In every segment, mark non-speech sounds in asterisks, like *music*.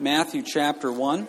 Matthew chapter 1.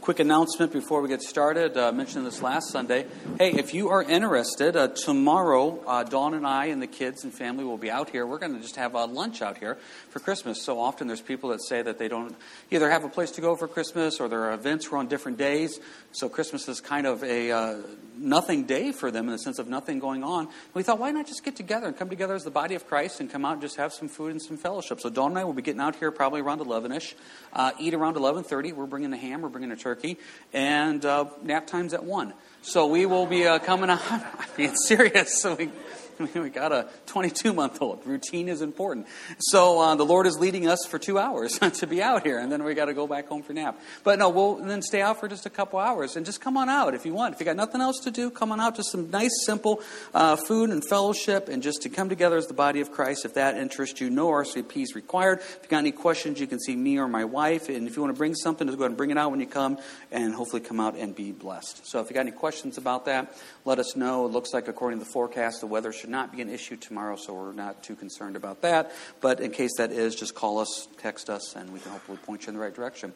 Quick announcement before we get started. Uh, I mentioned this last Sunday. Hey, if you are interested, uh, tomorrow, uh, Dawn and I and the kids and family will be out here. We're going to just have lunch out here for Christmas. So often there's people that say that they don't either have a place to go for Christmas or there are events were on different days. So Christmas is kind of a uh, nothing day for them in the sense of nothing going on. We thought, why not just get together and come together as the body of Christ and come out and just have some food and some fellowship? So Dawn and I will be getting out here probably around 11ish. Uh, eat around 11:30. We're bringing the ham. We're bringing a turkey, and uh, nap time's at one. So we will be uh, coming out. I'm being serious. *laughs* So we *laughs* we got a 22 month old. Routine is important. So uh, the Lord is leading us for two hours *laughs* to be out here, and then we got to go back home for nap. But no, we'll then stay out for just a couple hours and just come on out if you want. If you got nothing else to do, come on out to some nice, simple uh, food and fellowship, and just to come together as the body of Christ. If that interests you, no RSVP is required. If you got any questions, you can see me or my wife. And if you want to bring something, just go ahead and bring it out when you come, and hopefully come out and be blessed. So if you got any questions about that, let us know. It looks like according to the forecast, the weather should not be an issue tomorrow, so we're not too concerned about that. But in case that is, just call us, text us, and we can hopefully point you in the right direction.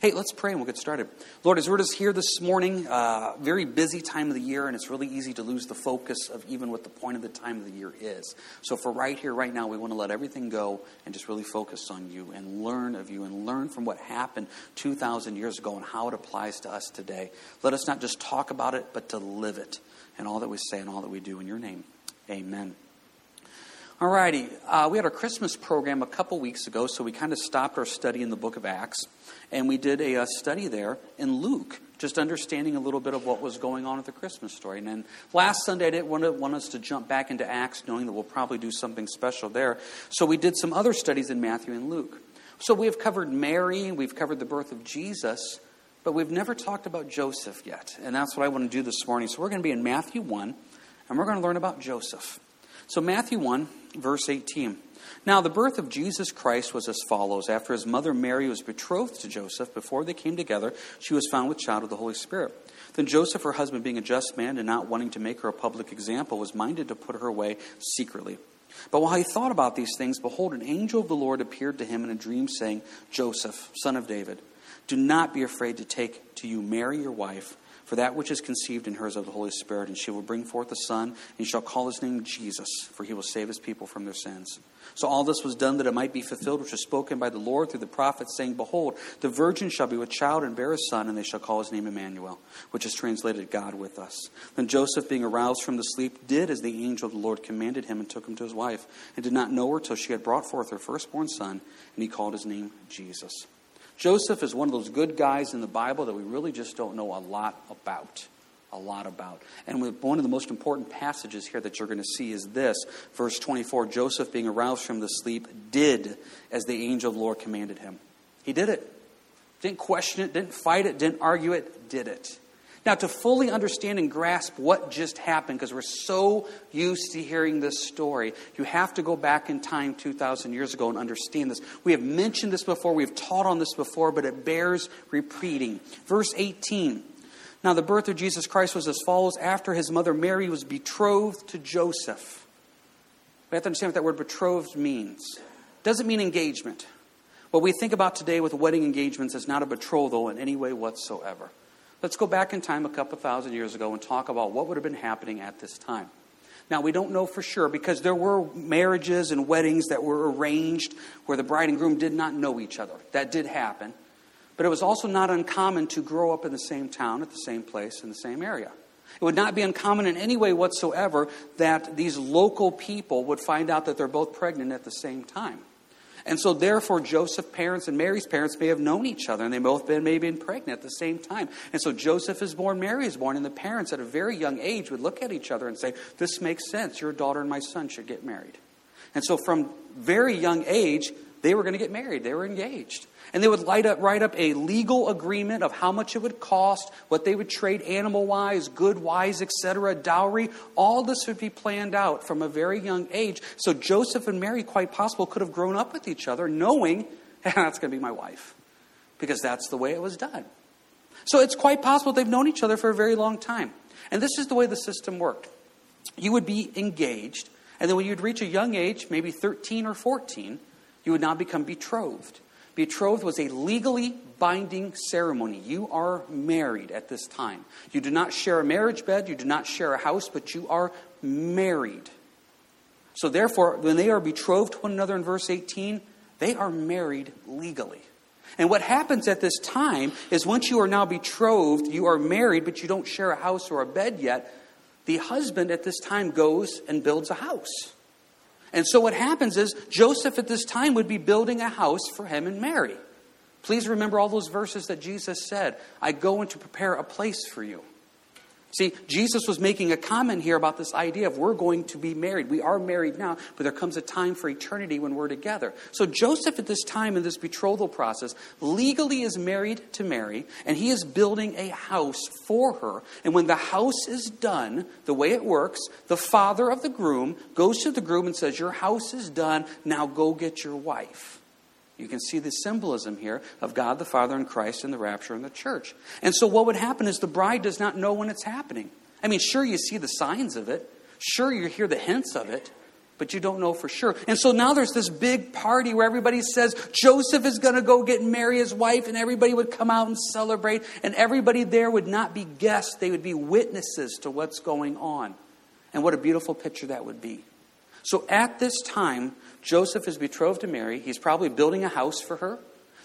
Hey, let's pray and we'll get started. Lord, as we're just here this morning, uh, very busy time of the year, and it's really easy to lose the focus of even what the point of the time of the year is. So, for right here, right now, we want to let everything go and just really focus on you and learn of you and learn from what happened 2,000 years ago and how it applies to us today. Let us not just talk about it, but to live it and all that we say and all that we do in your name. Amen. Alrighty, uh, we had our Christmas program a couple weeks ago, so we kind of stopped our study in the book of Acts, and we did a, a study there in Luke, just understanding a little bit of what was going on with the Christmas story. And then last Sunday, I didn't want, to, want us to jump back into Acts, knowing that we'll probably do something special there. So we did some other studies in Matthew and Luke. So we have covered Mary, we've covered the birth of Jesus, but we've never talked about Joseph yet. And that's what I want to do this morning. So we're going to be in Matthew 1, and we're going to learn about Joseph. So, Matthew 1, verse 18. Now, the birth of Jesus Christ was as follows. After his mother Mary was betrothed to Joseph, before they came together, she was found with child of the Holy Spirit. Then Joseph, her husband, being a just man and not wanting to make her a public example, was minded to put her away secretly. But while he thought about these things, behold, an angel of the Lord appeared to him in a dream, saying, Joseph, son of David, do not be afraid to take to you Mary, your wife for that which is conceived in her is of the Holy Spirit, and she will bring forth a son, and shall call his name Jesus, for he will save his people from their sins. So all this was done that it might be fulfilled, which was spoken by the Lord through the prophet, saying, Behold, the virgin shall be with child and bear a son, and they shall call his name Emmanuel, which is translated God with us. Then Joseph, being aroused from the sleep, did as the angel of the Lord commanded him, and took him to his wife, and did not know her till she had brought forth her firstborn son, and he called his name Jesus. Joseph is one of those good guys in the Bible that we really just don't know a lot about. A lot about. And one of the most important passages here that you're going to see is this verse 24 Joseph, being aroused from the sleep, did as the angel of the Lord commanded him. He did it. Didn't question it, didn't fight it, didn't argue it, did it. Now, to fully understand and grasp what just happened, because we're so used to hearing this story, you have to go back in time 2,000 years ago and understand this. We have mentioned this before, we have taught on this before, but it bears repeating. Verse 18. Now, the birth of Jesus Christ was as follows after his mother Mary was betrothed to Joseph. We have to understand what that word betrothed means. It doesn't mean engagement. What we think about today with wedding engagements is not a betrothal in any way whatsoever. Let's go back in time a couple thousand years ago and talk about what would have been happening at this time. Now, we don't know for sure because there were marriages and weddings that were arranged where the bride and groom did not know each other. That did happen. But it was also not uncommon to grow up in the same town, at the same place, in the same area. It would not be uncommon in any way whatsoever that these local people would find out that they're both pregnant at the same time. And so, therefore, Joseph's parents and Mary's parents may have known each other, and they both been maybe been pregnant at the same time. And so, Joseph is born, Mary is born, and the parents at a very young age would look at each other and say, This makes sense. Your daughter and my son should get married. And so, from very young age, they were going to get married. They were engaged. And they would light up, write up a legal agreement of how much it would cost, what they would trade animal wise, good wise, etc., dowry. All this would be planned out from a very young age. So Joseph and Mary, quite possible, could have grown up with each other knowing *laughs* that's going to be my wife because that's the way it was done. So it's quite possible they've known each other for a very long time. And this is the way the system worked. You would be engaged, and then when you'd reach a young age, maybe 13 or 14, you would now become betrothed. Betrothed was a legally binding ceremony. You are married at this time. You do not share a marriage bed, you do not share a house, but you are married. So, therefore, when they are betrothed to one another in verse 18, they are married legally. And what happens at this time is once you are now betrothed, you are married, but you don't share a house or a bed yet, the husband at this time goes and builds a house. And so what happens is Joseph at this time would be building a house for him and Mary. Please remember all those verses that Jesus said I go in to prepare a place for you. See, Jesus was making a comment here about this idea of we're going to be married. We are married now, but there comes a time for eternity when we're together. So Joseph, at this time in this betrothal process, legally is married to Mary, and he is building a house for her. And when the house is done, the way it works, the father of the groom goes to the groom and says, Your house is done, now go get your wife. You can see the symbolism here of God the Father and Christ and the rapture and the church. And so, what would happen is the bride does not know when it's happening. I mean, sure, you see the signs of it, sure, you hear the hints of it, but you don't know for sure. And so now there's this big party where everybody says Joseph is going to go get Mary his wife, and everybody would come out and celebrate, and everybody there would not be guests, they would be witnesses to what's going on. And what a beautiful picture that would be. So at this time, Joseph is betrothed to Mary. He's probably building a house for her.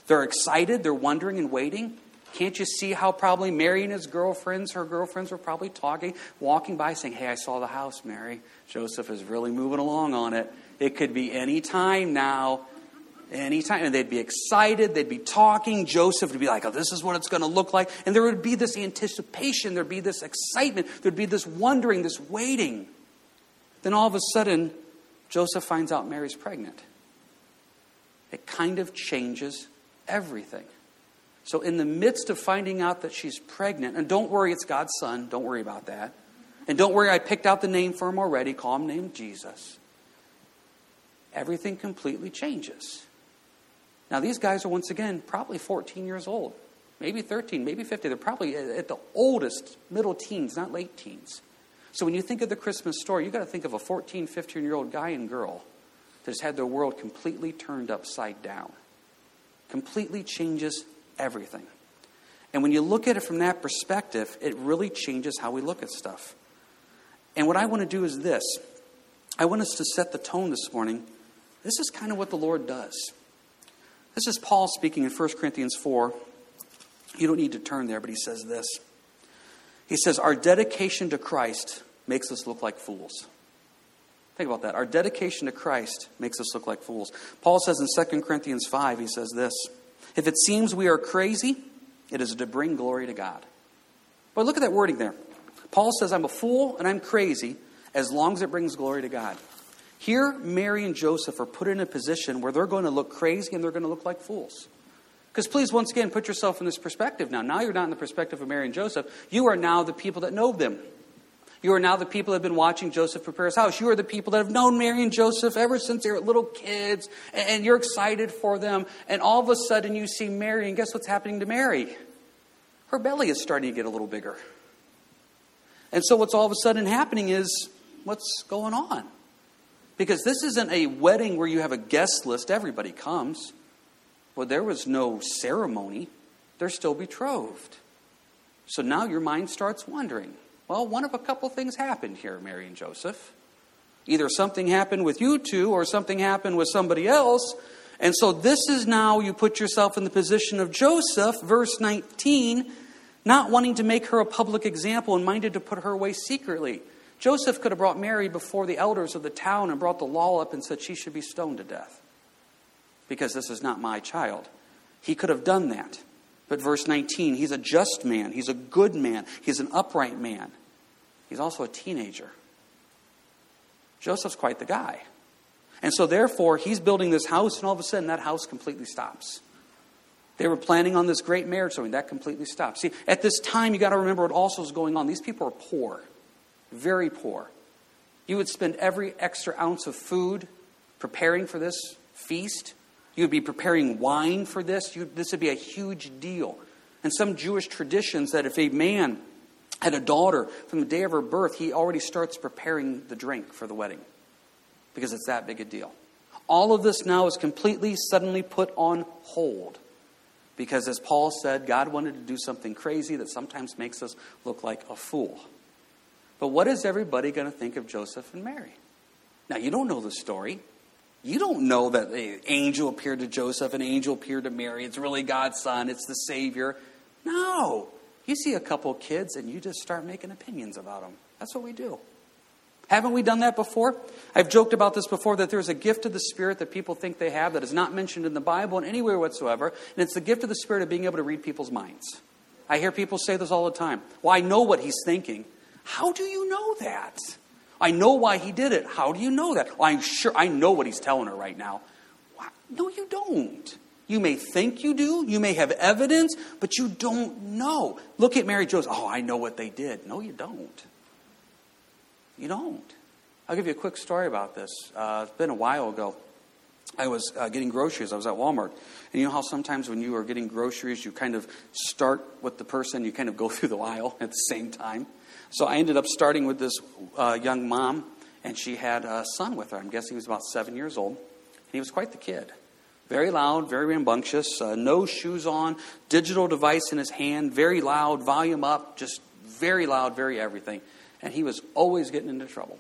They're excited, they're wondering and waiting. Can't you see how probably Mary and his girlfriends, her girlfriends, were probably talking, walking by, saying, Hey, I saw the house, Mary. Joseph is really moving along on it. It could be any time now. Anytime. And they'd be excited. They'd be talking. Joseph would be like, Oh, this is what it's going to look like. And there would be this anticipation. There'd be this excitement. There'd be this wondering, this waiting. Then all of a sudden, Joseph finds out Mary's pregnant. It kind of changes everything. So, in the midst of finding out that she's pregnant, and don't worry, it's God's son, don't worry about that. And don't worry, I picked out the name for him already, call him named Jesus. Everything completely changes. Now, these guys are once again probably 14 years old, maybe 13, maybe 50. They're probably at the oldest middle teens, not late teens. So when you think of the Christmas story, you've got to think of a 14, 15 year old guy and girl that has had their world completely turned upside down. Completely changes everything. And when you look at it from that perspective, it really changes how we look at stuff. And what I want to do is this I want us to set the tone this morning. This is kind of what the Lord does. This is Paul speaking in 1 Corinthians 4. You don't need to turn there, but he says this. He says, Our dedication to Christ makes us look like fools. Think about that. Our dedication to Christ makes us look like fools. Paul says in 2 Corinthians 5, he says this If it seems we are crazy, it is to bring glory to God. But look at that wording there. Paul says, I'm a fool and I'm crazy as long as it brings glory to God. Here, Mary and Joseph are put in a position where they're going to look crazy and they're going to look like fools. Because please, once again, put yourself in this perspective now. Now you're not in the perspective of Mary and Joseph. You are now the people that know them. You are now the people that have been watching Joseph prepare his house. You are the people that have known Mary and Joseph ever since they were little kids, and you're excited for them. And all of a sudden, you see Mary, and guess what's happening to Mary? Her belly is starting to get a little bigger. And so, what's all of a sudden happening is what's going on? Because this isn't a wedding where you have a guest list, everybody comes. Well, there was no ceremony, they're still betrothed. So now your mind starts wondering well, one of a couple things happened here, Mary and Joseph. Either something happened with you two or something happened with somebody else. And so this is now you put yourself in the position of Joseph, verse 19, not wanting to make her a public example and minded to put her away secretly. Joseph could have brought Mary before the elders of the town and brought the law up and said she should be stoned to death because this is not my child. He could have done that. But verse 19, he's a just man, he's a good man, he's an upright man. He's also a teenager. Joseph's quite the guy. And so, therefore, he's building this house, and all of a sudden, that house completely stops. They were planning on this great marriage, so that completely stops. See, at this time, you got to remember what also is going on. These people are poor, very poor. You would spend every extra ounce of food preparing for this feast. You would be preparing wine for this. You, this would be a huge deal. And some Jewish traditions that if a man had a daughter from the day of her birth, he already starts preparing the drink for the wedding because it's that big a deal. all of this now is completely, suddenly put on hold. Because as Paul said, God wanted to do something crazy that sometimes makes us look like a fool. But what is everybody going to think of Joseph and Mary? Now, you don't know the story. You don't know that the angel appeared to Joseph, an angel appeared to Mary. It's really God's son, it's the Savior. No. You see a couple kids and you just start making opinions about them. That's what we do. Haven't we done that before? I've joked about this before that there's a gift of the Spirit that people think they have that is not mentioned in the Bible in anywhere whatsoever, and it's the gift of the Spirit of being able to read people's minds. I hear people say this all the time. Well, I know what he's thinking. How do you know that? I know why he did it. How do you know that? Well, I'm sure I know what he's telling her right now. No, you don't. You may think you do, you may have evidence, but you don't know. Look at Mary Joseph. Oh, I know what they did. No, you don't. You don't. I'll give you a quick story about this. Uh, it's been a while ago. I was uh, getting groceries. I was at Walmart. And you know how sometimes when you are getting groceries, you kind of start with the person, you kind of go *laughs* through the aisle at the same time? So I ended up starting with this uh, young mom, and she had a son with her. I'm guessing he was about seven years old. And he was quite the kid. Very loud, very rambunctious, uh, no shoes on, digital device in his hand, very loud, volume up, just very loud, very everything and he was always getting into trouble.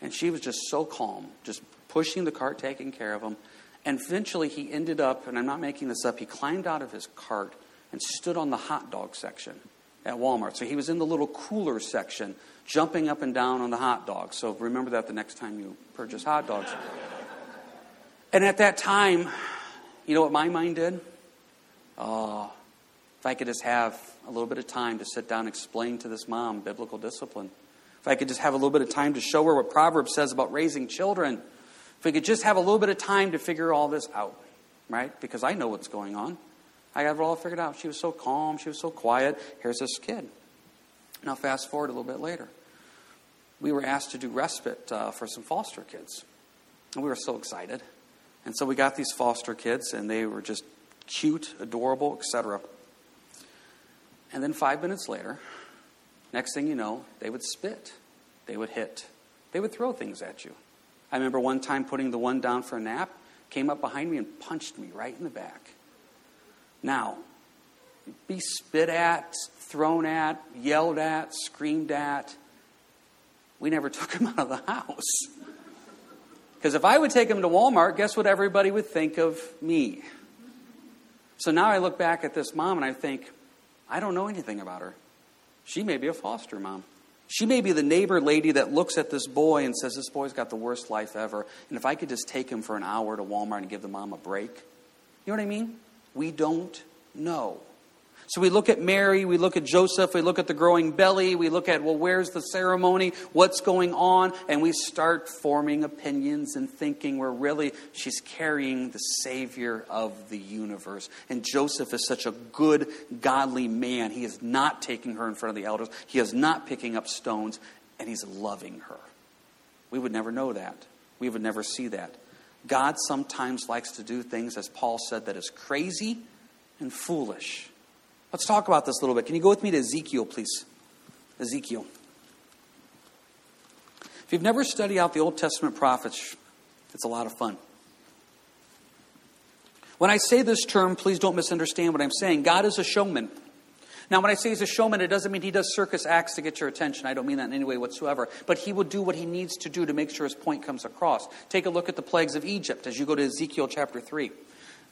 And she was just so calm, just pushing the cart, taking care of him. And eventually he ended up, and I'm not making this up, he climbed out of his cart and stood on the hot dog section at Walmart. So he was in the little cooler section, jumping up and down on the hot dogs. So remember that the next time you purchase hot dogs. And at that time, you know what my mind did? Oh, if I could just have a little bit of time to sit down and explain to this mom biblical discipline. If I could just have a little bit of time to show her what Proverbs says about raising children. If we could just have a little bit of time to figure all this out, right? Because I know what's going on. I got it all figured out. She was so calm. She was so quiet. Here's this kid. Now, fast forward a little bit later. We were asked to do respite uh, for some foster kids. And we were so excited. And so we got these foster kids, and they were just cute, adorable, etc. And then five minutes later, next thing you know, they would spit, they would hit, they would throw things at you. I remember one time putting the one down for a nap, came up behind me and punched me right in the back. Now, be spit at, thrown at, yelled at, screamed at. We never *laughs* took him out of the house. Because if I would take him to Walmart, guess what everybody would think of me? So now I look back at this mom and I think, I don't know anything about her. She may be a foster mom. She may be the neighbor lady that looks at this boy and says, This boy's got the worst life ever. And if I could just take him for an hour to Walmart and give the mom a break. You know what I mean? We don't know. So we look at Mary, we look at Joseph, we look at the growing belly, we look at, well, where's the ceremony? What's going on? And we start forming opinions and thinking where really she's carrying the Savior of the universe. And Joseph is such a good, godly man. He is not taking her in front of the elders, he is not picking up stones, and he's loving her. We would never know that. We would never see that. God sometimes likes to do things, as Paul said, that is crazy and foolish. Let's talk about this a little bit. Can you go with me to Ezekiel, please? Ezekiel. If you've never studied out the Old Testament prophets, it's a lot of fun. When I say this term, please don't misunderstand what I'm saying. God is a showman. Now, when I say he's a showman, it doesn't mean he does circus acts to get your attention. I don't mean that in any way whatsoever. But he will do what he needs to do to make sure his point comes across. Take a look at the plagues of Egypt as you go to Ezekiel chapter 3.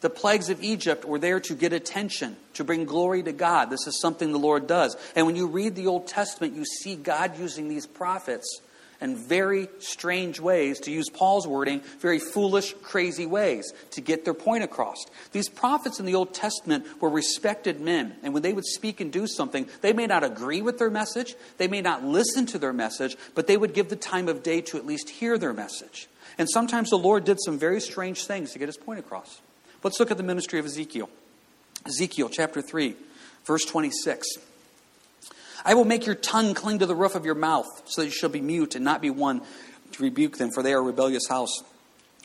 The plagues of Egypt were there to get attention, to bring glory to God. This is something the Lord does. And when you read the Old Testament, you see God using these prophets in very strange ways, to use Paul's wording, very foolish, crazy ways to get their point across. These prophets in the Old Testament were respected men, and when they would speak and do something, they may not agree with their message, they may not listen to their message, but they would give the time of day to at least hear their message. And sometimes the Lord did some very strange things to get his point across. Let's look at the ministry of Ezekiel. Ezekiel chapter 3, verse 26. I will make your tongue cling to the roof of your mouth, so that you shall be mute and not be one to rebuke them, for they are a rebellious house.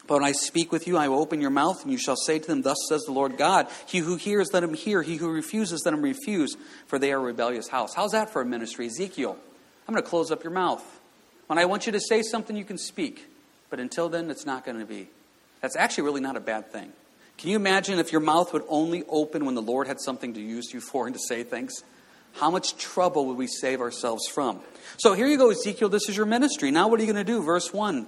But when I speak with you, I will open your mouth, and you shall say to them, Thus says the Lord God, He who hears, let him hear. He who refuses, let him refuse, for they are a rebellious house. How's that for a ministry? Ezekiel, I'm going to close up your mouth. When I want you to say something, you can speak. But until then, it's not going to be. That's actually really not a bad thing. Can you imagine if your mouth would only open when the Lord had something to use you for and to say things? How much trouble would we save ourselves from? So here you go, Ezekiel. This is your ministry. Now, what are you going to do? Verse 1.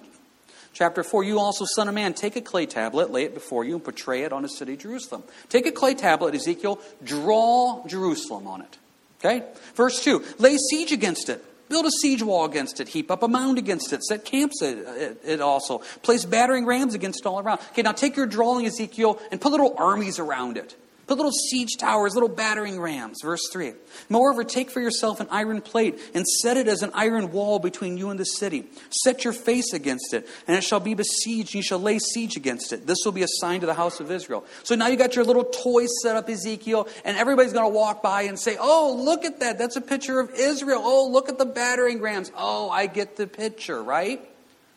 Chapter 4 You also, son of man, take a clay tablet, lay it before you, and portray it on a city, Jerusalem. Take a clay tablet, Ezekiel, draw Jerusalem on it. Okay? Verse 2 Lay siege against it. Build a siege wall against it. Heap up a mound against it. Set camps at it, it also. Place battering rams against it all around. Okay, now take your drawing, Ezekiel, and put little armies around it. Put little siege towers, little battering rams. Verse 3. Moreover, take for yourself an iron plate and set it as an iron wall between you and the city. Set your face against it, and it shall be besieged, and you shall lay siege against it. This will be a sign to the house of Israel. So now you got your little toys set up, Ezekiel, and everybody's going to walk by and say, Oh, look at that. That's a picture of Israel. Oh, look at the battering rams. Oh, I get the picture, right?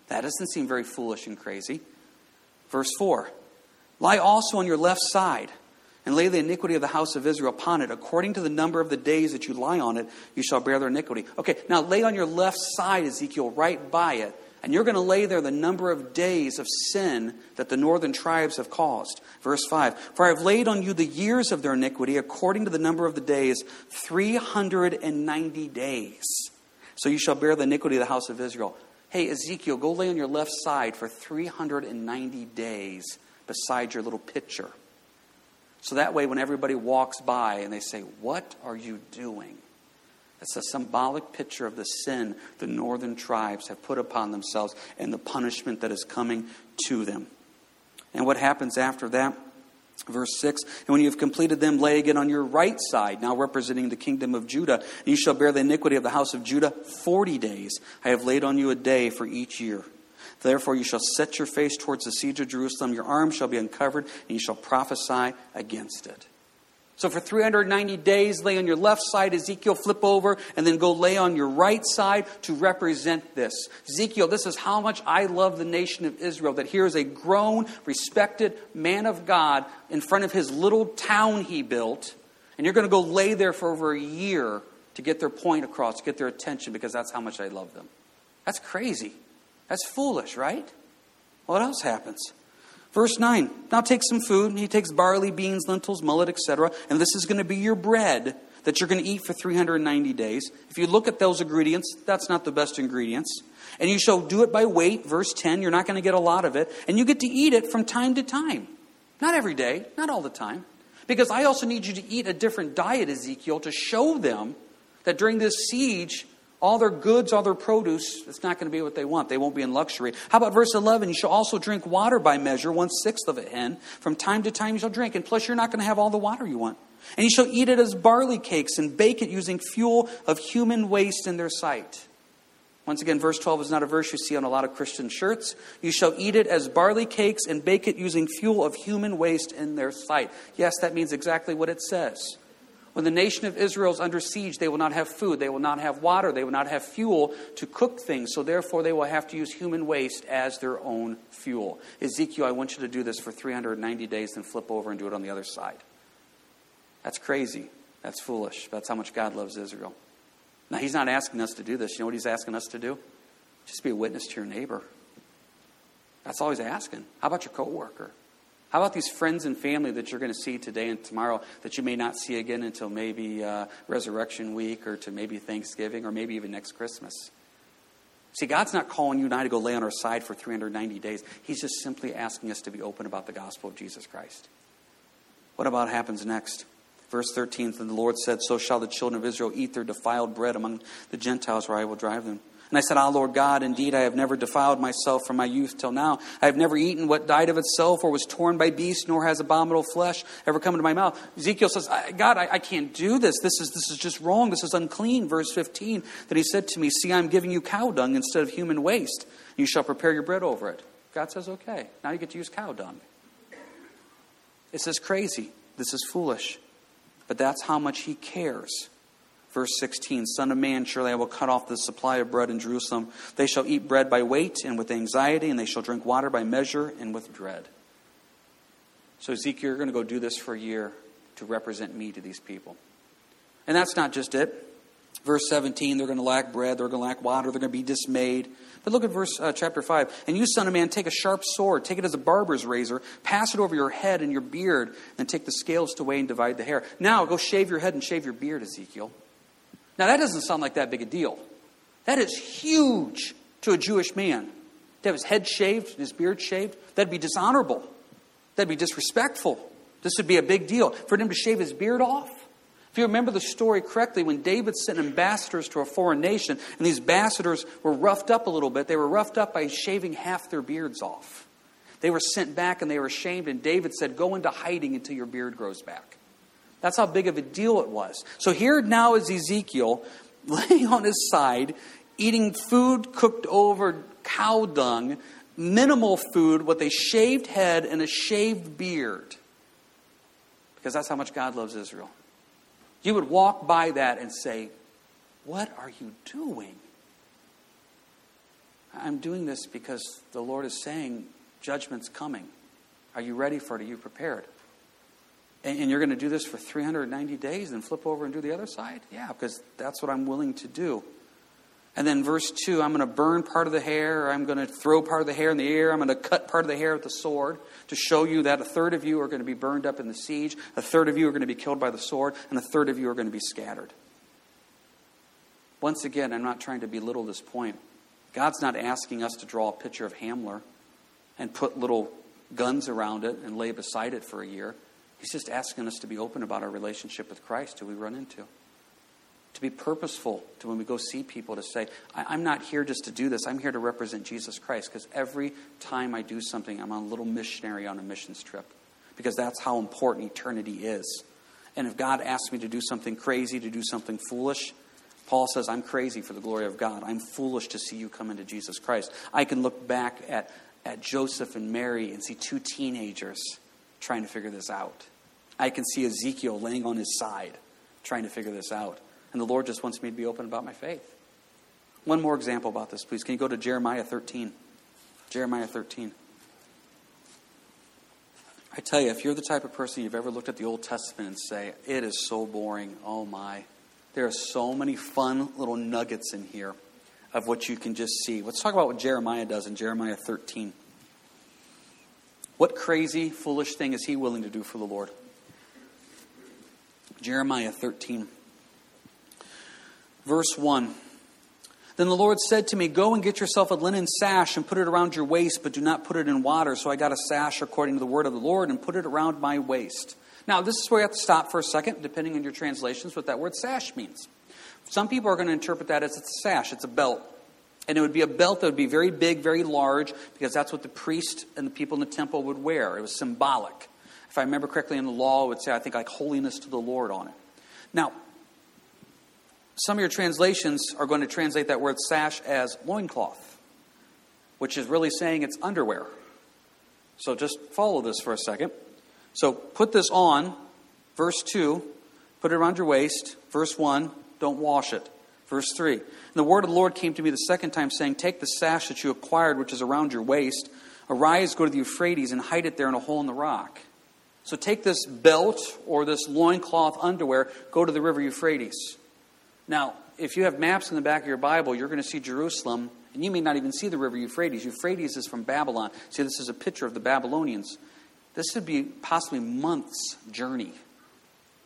That doesn't seem very foolish and crazy. Verse 4. Lie also on your left side and lay the iniquity of the house of Israel upon it. According to the number of the days that you lie on it, you shall bear their iniquity. Okay, now lay on your left side, Ezekiel, right by it, and you're going to lay there the number of days of sin that the northern tribes have caused. Verse 5 For I have laid on you the years of their iniquity, according to the number of the days, 390 days. So you shall bear the iniquity of the house of Israel. Hey, Ezekiel, go lay on your left side for 390 days beside your little pitcher. So that way, when everybody walks by and they say, What are you doing? It's a symbolic picture of the sin the northern tribes have put upon themselves and the punishment that is coming to them. And what happens after that? Verse 6 And when you have completed them, lay again on your right side, now representing the kingdom of Judah. And you shall bear the iniquity of the house of Judah forty days. I have laid on you a day for each year. Therefore, you shall set your face towards the siege of Jerusalem. Your arm shall be uncovered, and you shall prophesy against it. So, for 390 days, lay on your left side, Ezekiel, flip over, and then go lay on your right side to represent this. Ezekiel, this is how much I love the nation of Israel. That here is a grown, respected man of God in front of his little town he built, and you're going to go lay there for over a year to get their point across, get their attention, because that's how much I love them. That's crazy. That's foolish, right? What else happens? Verse 9 Now take some food. He takes barley, beans, lentils, millet, etc. And this is going to be your bread that you're going to eat for 390 days. If you look at those ingredients, that's not the best ingredients. And you shall do it by weight. Verse 10 You're not going to get a lot of it. And you get to eat it from time to time. Not every day, not all the time. Because I also need you to eat a different diet, Ezekiel, to show them that during this siege, all their goods, all their produce, it's not going to be what they want. They won't be in luxury. How about verse 11? You shall also drink water by measure, one sixth of a hin. From time to time you shall drink. And plus, you're not going to have all the water you want. And you shall eat it as barley cakes and bake it using fuel of human waste in their sight. Once again, verse 12 is not a verse you see on a lot of Christian shirts. You shall eat it as barley cakes and bake it using fuel of human waste in their sight. Yes, that means exactly what it says. When the nation of Israel is under siege, they will not have food, they will not have water, they will not have fuel to cook things, so therefore they will have to use human waste as their own fuel. Ezekiel, I want you to do this for 390 days, then flip over and do it on the other side. That's crazy. That's foolish. That's how much God loves Israel. Now, He's not asking us to do this. You know what He's asking us to do? Just be a witness to your neighbor. That's all He's asking. How about your coworker? How about these friends and family that you're going to see today and tomorrow that you may not see again until maybe uh, Resurrection Week or to maybe Thanksgiving or maybe even next Christmas? See, God's not calling you and I to go lay on our side for 390 days. He's just simply asking us to be open about the gospel of Jesus Christ. What about happens next? Verse 13, and the Lord said, So shall the children of Israel eat their defiled bread among the Gentiles where I will drive them. And I said, Ah, Lord God, indeed I have never defiled myself from my youth till now. I have never eaten what died of itself or was torn by beasts, nor has abominable flesh ever come into my mouth. Ezekiel says, God, I, I can't do this. This is, this is just wrong. This is unclean. Verse 15, that he said to me, See, I'm giving you cow dung instead of human waste. You shall prepare your bread over it. God says, Okay, now you get to use cow dung. This is crazy. This is foolish. But that's how much he cares. Verse 16 Son of man, surely I will cut off the supply of bread in Jerusalem. They shall eat bread by weight and with anxiety, and they shall drink water by measure and with dread. So, Ezekiel, you're going to go do this for a year to represent me to these people. And that's not just it. Verse 17, they're going to lack bread, they're going to lack water, they're going to be dismayed. But look at verse uh, chapter 5. And you, son of man, take a sharp sword, take it as a barber's razor, pass it over your head and your beard, and take the scales to weigh and divide the hair. Now go shave your head and shave your beard, Ezekiel. Now that doesn't sound like that big a deal. That is huge to a Jewish man. To have his head shaved and his beard shaved, that'd be dishonorable. That'd be disrespectful. This would be a big deal. For him to shave his beard off, if you remember the story correctly, when David sent ambassadors to a foreign nation, and these ambassadors were roughed up a little bit, they were roughed up by shaving half their beards off. They were sent back and they were ashamed, and David said, Go into hiding until your beard grows back. That's how big of a deal it was. So here now is Ezekiel *laughs* laying on his side, eating food cooked over cow dung, minimal food with a shaved head and a shaved beard. Because that's how much God loves Israel. You would walk by that and say, What are you doing? I'm doing this because the Lord is saying judgment's coming. Are you ready for it? Are you prepared? And, you're going to do this for 390 days and flip over and do the other side? Yeah, because that's what I'm willing to do. And then verse 2 I'm going to burn part of the hair, I'm going to throw part of the hair in the air, I'm going to cut part of the hair with the sword to show you that a third of you are going to be burned up in the siege, a third of you are going to be killed by the sword, and a third of you are going to be scattered. Once again, I'm not trying to belittle this point. God's not asking us to draw a picture of Hamler and put little guns around it and lay beside it for a year. He's just asking us to be open about our relationship with Christ who we run into to be purposeful to when we go see people to say, I'm not here just to do this, I'm here to represent Jesus Christ. Because every time I do something, I'm on a little missionary on a missions trip. Because that's how important eternity is. And if God asks me to do something crazy, to do something foolish, Paul says, I'm crazy for the glory of God. I'm foolish to see you come into Jesus Christ. I can look back at, at Joseph and Mary and see two teenagers trying to figure this out. I can see Ezekiel laying on his side trying to figure this out. And the Lord just wants me to be open about my faith. One more example about this, please. Can you go to Jeremiah 13? Jeremiah 13. I tell you, if you're the type of person you've ever looked at the Old Testament and say, it is so boring, oh my, there are so many fun little nuggets in here of what you can just see. Let's talk about what Jeremiah does in Jeremiah 13. What crazy, foolish thing is he willing to do for the Lord? Jeremiah 13. Verse 1. Then the Lord said to me, Go and get yourself a linen sash and put it around your waist, but do not put it in water. So I got a sash according to the word of the Lord and put it around my waist. Now, this is where you have to stop for a second, depending on your translations, what that word sash means. Some people are going to interpret that as it's a sash, it's a belt. And it would be a belt that would be very big, very large, because that's what the priest and the people in the temple would wear. It was symbolic. If I remember correctly in the law, it would say, I think, like holiness to the Lord on it. Now, some of your translations are going to translate that word sash as loincloth, which is really saying it's underwear. So just follow this for a second. So put this on, verse 2, put it around your waist. Verse 1, don't wash it. Verse 3, and the word of the Lord came to me the second time, saying, Take the sash that you acquired, which is around your waist, arise, go to the Euphrates, and hide it there in a hole in the rock. So take this belt or this loincloth underwear, go to the river Euphrates. Now, if you have maps in the back of your Bible, you're going to see Jerusalem, and you may not even see the river Euphrates. Euphrates is from Babylon. See, this is a picture of the Babylonians. This would be possibly months' journey.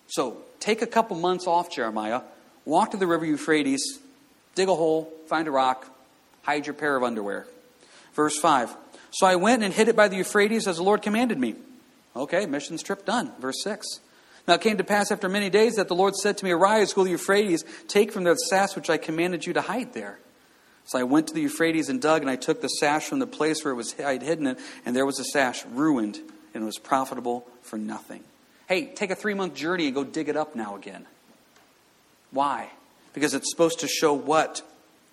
So take a couple months off, Jeremiah. Walk to the river Euphrates, dig a hole, find a rock, hide your pair of underwear. Verse 5. So I went and hid it by the Euphrates as the Lord commanded me. Okay, missions trip done. Verse 6. Now it came to pass after many days that the Lord said to me, Arise, go to the Euphrates, take from there the sash which I commanded you to hide there. So I went to the Euphrates and dug, and I took the sash from the place where it was I had hidden it, and there was the sash ruined, and it was profitable for nothing. Hey, take a three month journey and go dig it up now again. Why? Because it's supposed to show what?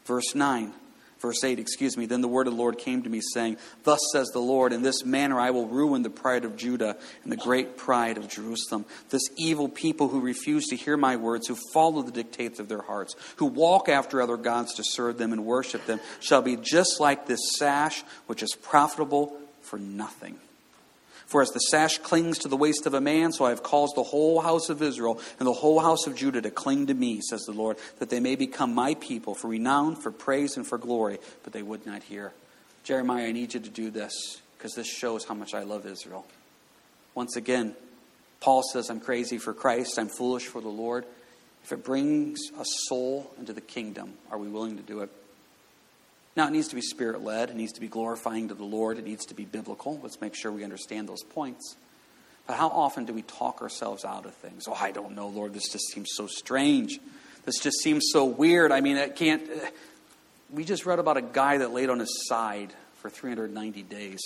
Verse 9 verse 8, excuse me, then the word of the Lord came to me, saying, Thus says the Lord, in this manner I will ruin the pride of Judah and the great pride of Jerusalem. This evil people who refuse to hear my words, who follow the dictates of their hearts, who walk after other gods to serve them and worship them, shall be just like this sash, which is profitable for nothing. For as the sash clings to the waist of a man, so I have caused the whole house of Israel and the whole house of Judah to cling to me, says the Lord, that they may become my people for renown, for praise, and for glory. But they would not hear. Jeremiah, I need you to do this because this shows how much I love Israel. Once again, Paul says, I'm crazy for Christ, I'm foolish for the Lord. If it brings a soul into the kingdom, are we willing to do it? Now, it needs to be spirit led. It needs to be glorifying to the Lord. It needs to be biblical. Let's make sure we understand those points. But how often do we talk ourselves out of things? Oh, I don't know, Lord. This just seems so strange. This just seems so weird. I mean, it can't. Uh, we just read about a guy that laid on his side for 390 days.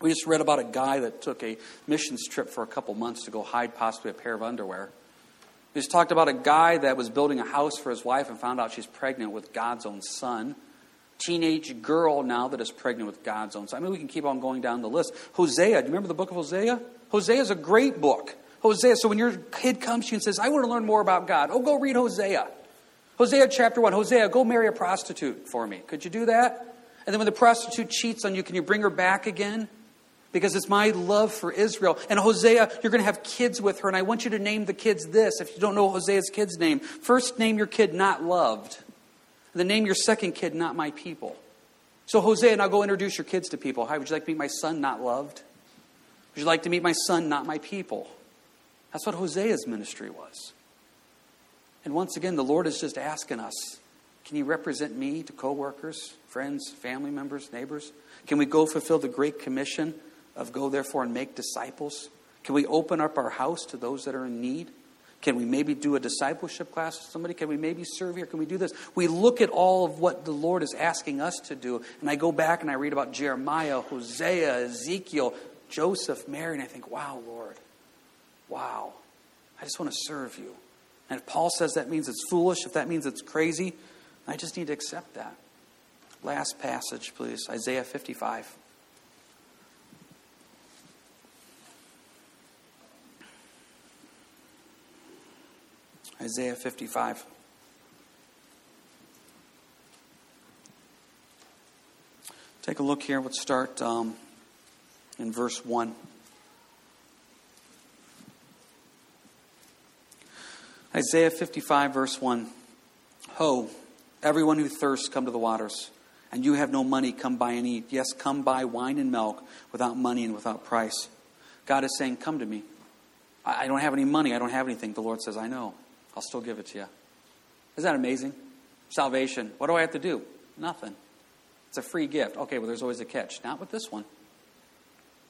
We just read about a guy that took a missions trip for a couple months to go hide possibly a pair of underwear. We just talked about a guy that was building a house for his wife and found out she's pregnant with God's own son teenage girl now that is pregnant with God's own son. I mean, we can keep on going down the list. Hosea, do you remember the book of Hosea? Hosea is a great book. Hosea, so when your kid comes to you and says, I want to learn more about God, oh, go read Hosea. Hosea chapter 1. Hosea, go marry a prostitute for me. Could you do that? And then when the prostitute cheats on you, can you bring her back again? Because it's my love for Israel. And Hosea, you're going to have kids with her, and I want you to name the kids this if you don't know Hosea's kid's name. First, name your kid not loved. Then name your second kid, not my people. So, Hosea, now go introduce your kids to people. Hi, would you like to meet my son, not loved? Would you like to meet my son, not my people? That's what Hosea's ministry was. And once again, the Lord is just asking us can you represent me to coworkers, friends, family members, neighbors? Can we go fulfill the great commission of go, therefore, and make disciples? Can we open up our house to those that are in need? Can we maybe do a discipleship class with somebody? Can we maybe serve here? Can we do this? We look at all of what the Lord is asking us to do, and I go back and I read about Jeremiah, Hosea, Ezekiel, Joseph, Mary, and I think, wow, Lord, wow, I just want to serve you. And if Paul says that means it's foolish, if that means it's crazy, I just need to accept that. Last passage, please Isaiah 55. Isaiah 55. Take a look here. Let's start um, in verse 1. Isaiah 55, verse 1. Ho, everyone who thirsts, come to the waters. And you have no money, come buy and eat. Yes, come buy wine and milk without money and without price. God is saying, Come to me. I don't have any money. I don't have anything. The Lord says, I know. I'll still give it to you. Isn't that amazing? Salvation. What do I have to do? Nothing. It's a free gift. Okay, well, there's always a catch. Not with this one.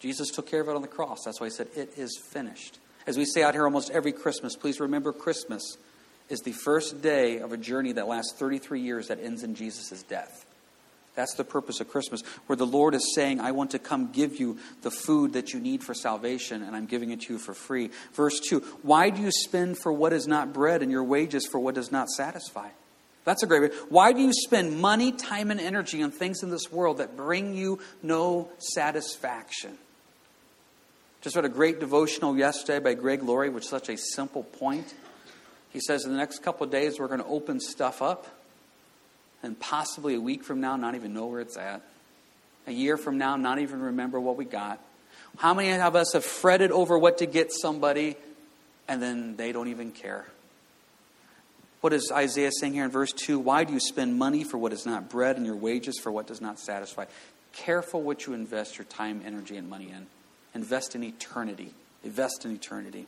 Jesus took care of it on the cross. That's why he said, It is finished. As we say out here almost every Christmas, please remember Christmas is the first day of a journey that lasts 33 years that ends in Jesus' death. That's the purpose of Christmas, where the Lord is saying, I want to come give you the food that you need for salvation, and I'm giving it to you for free. Verse 2 Why do you spend for what is not bread and your wages for what does not satisfy? That's a great. Why do you spend money, time, and energy on things in this world that bring you no satisfaction? Just read a great devotional yesterday by Greg Laurie, which is such a simple point. He says in the next couple of days, we're going to open stuff up and possibly a week from now, not even know where it's at. A year from now, not even remember what we got. How many of us have fretted over what to get somebody and then they don't even care? What is Isaiah saying here in verse 2? Why do you spend money for what is not bread and your wages for what does not satisfy? Careful what you invest your time, energy, and money in. Invest in eternity. Invest in eternity.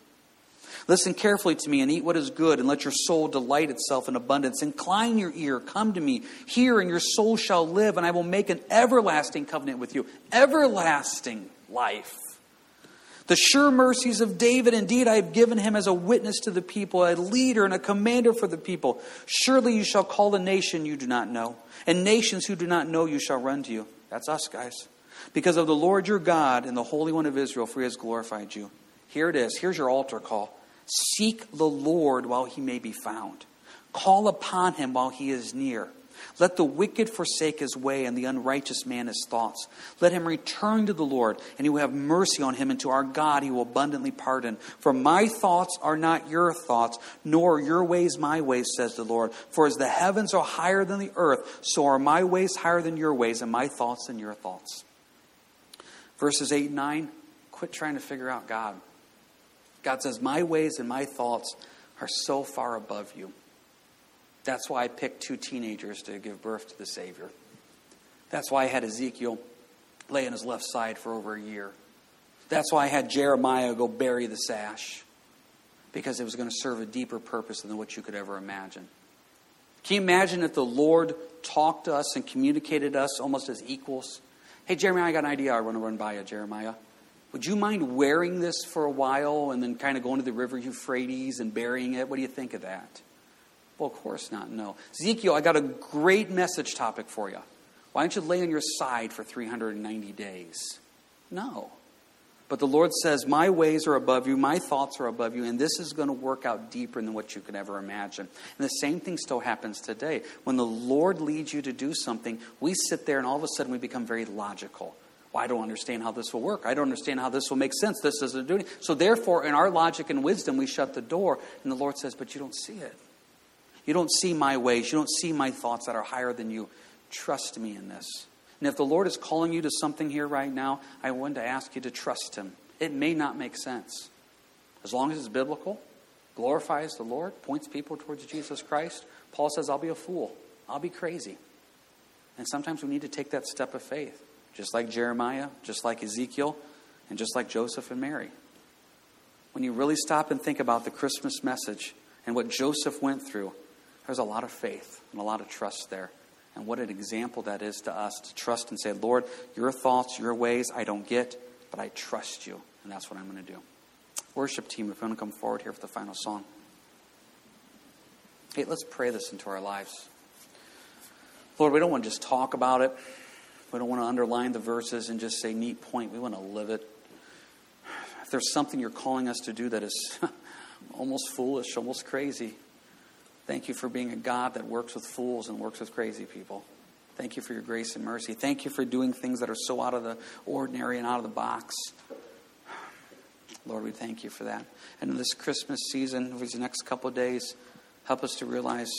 Listen carefully to me and eat what is good, and let your soul delight itself in abundance. Incline your ear, come to me, hear, and your soul shall live, and I will make an everlasting covenant with you. Everlasting life. The sure mercies of David, indeed, I have given him as a witness to the people, a leader and a commander for the people. Surely you shall call a nation you do not know, and nations who do not know you shall run to you. That's us, guys. Because of the Lord your God and the Holy One of Israel, for he has glorified you. Here it is. Here's your altar call. Seek the Lord while he may be found. Call upon him while he is near. Let the wicked forsake his way and the unrighteous man his thoughts. Let him return to the Lord, and he will have mercy on him, and to our God he will abundantly pardon. For my thoughts are not your thoughts, nor your ways my ways, says the Lord. For as the heavens are higher than the earth, so are my ways higher than your ways, and my thoughts than your thoughts. Verses 8 and 9 quit trying to figure out God. God says, My ways and my thoughts are so far above you. That's why I picked two teenagers to give birth to the Savior. That's why I had Ezekiel lay on his left side for over a year. That's why I had Jeremiah go bury the sash, because it was going to serve a deeper purpose than what you could ever imagine. Can you imagine if the Lord talked to us and communicated us almost as equals? Hey, Jeremiah, I got an idea I want to run by you, Jeremiah. Would you mind wearing this for a while and then kind of going to the river Euphrates and burying it? What do you think of that? Well, of course not, no. Ezekiel, I got a great message topic for you. Why don't you lay on your side for 390 days? No. But the Lord says, My ways are above you, my thoughts are above you, and this is going to work out deeper than what you could ever imagine. And the same thing still happens today. When the Lord leads you to do something, we sit there and all of a sudden we become very logical. Well, I don't understand how this will work. I don't understand how this will make sense. This doesn't do anything. So, therefore, in our logic and wisdom, we shut the door, and the Lord says, But you don't see it. You don't see my ways. You don't see my thoughts that are higher than you. Trust me in this. And if the Lord is calling you to something here right now, I want to ask you to trust Him. It may not make sense. As long as it's biblical, glorifies the Lord, points people towards Jesus Christ, Paul says, I'll be a fool. I'll be crazy. And sometimes we need to take that step of faith, just like Jeremiah, just like Ezekiel, and just like Joseph and Mary. When you really stop and think about the Christmas message and what Joseph went through, there's a lot of faith and a lot of trust there. And what an example that is to us to trust and say, Lord, your thoughts, your ways, I don't get, but I trust you. And that's what I'm going to do. Worship team, if you want to come forward here for the final song. Hey, let's pray this into our lives. Lord, we don't want to just talk about it. We don't want to underline the verses and just say, neat point. We want to live it. If there's something you're calling us to do that is *laughs* almost foolish, almost crazy, Thank you for being a God that works with fools and works with crazy people. Thank you for your grace and mercy. Thank you for doing things that are so out of the ordinary and out of the box. Lord, we thank you for that. And in this Christmas season, over these next couple of days, help us to realize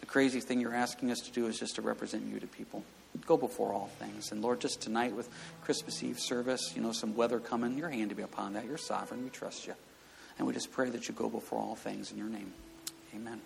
the crazy thing you're asking us to do is just to represent you to people. Go before all things. And Lord, just tonight with Christmas Eve service, you know, some weather coming, your hand to be upon that. You're sovereign. We trust you. And we just pray that you go before all things in your name. Amen.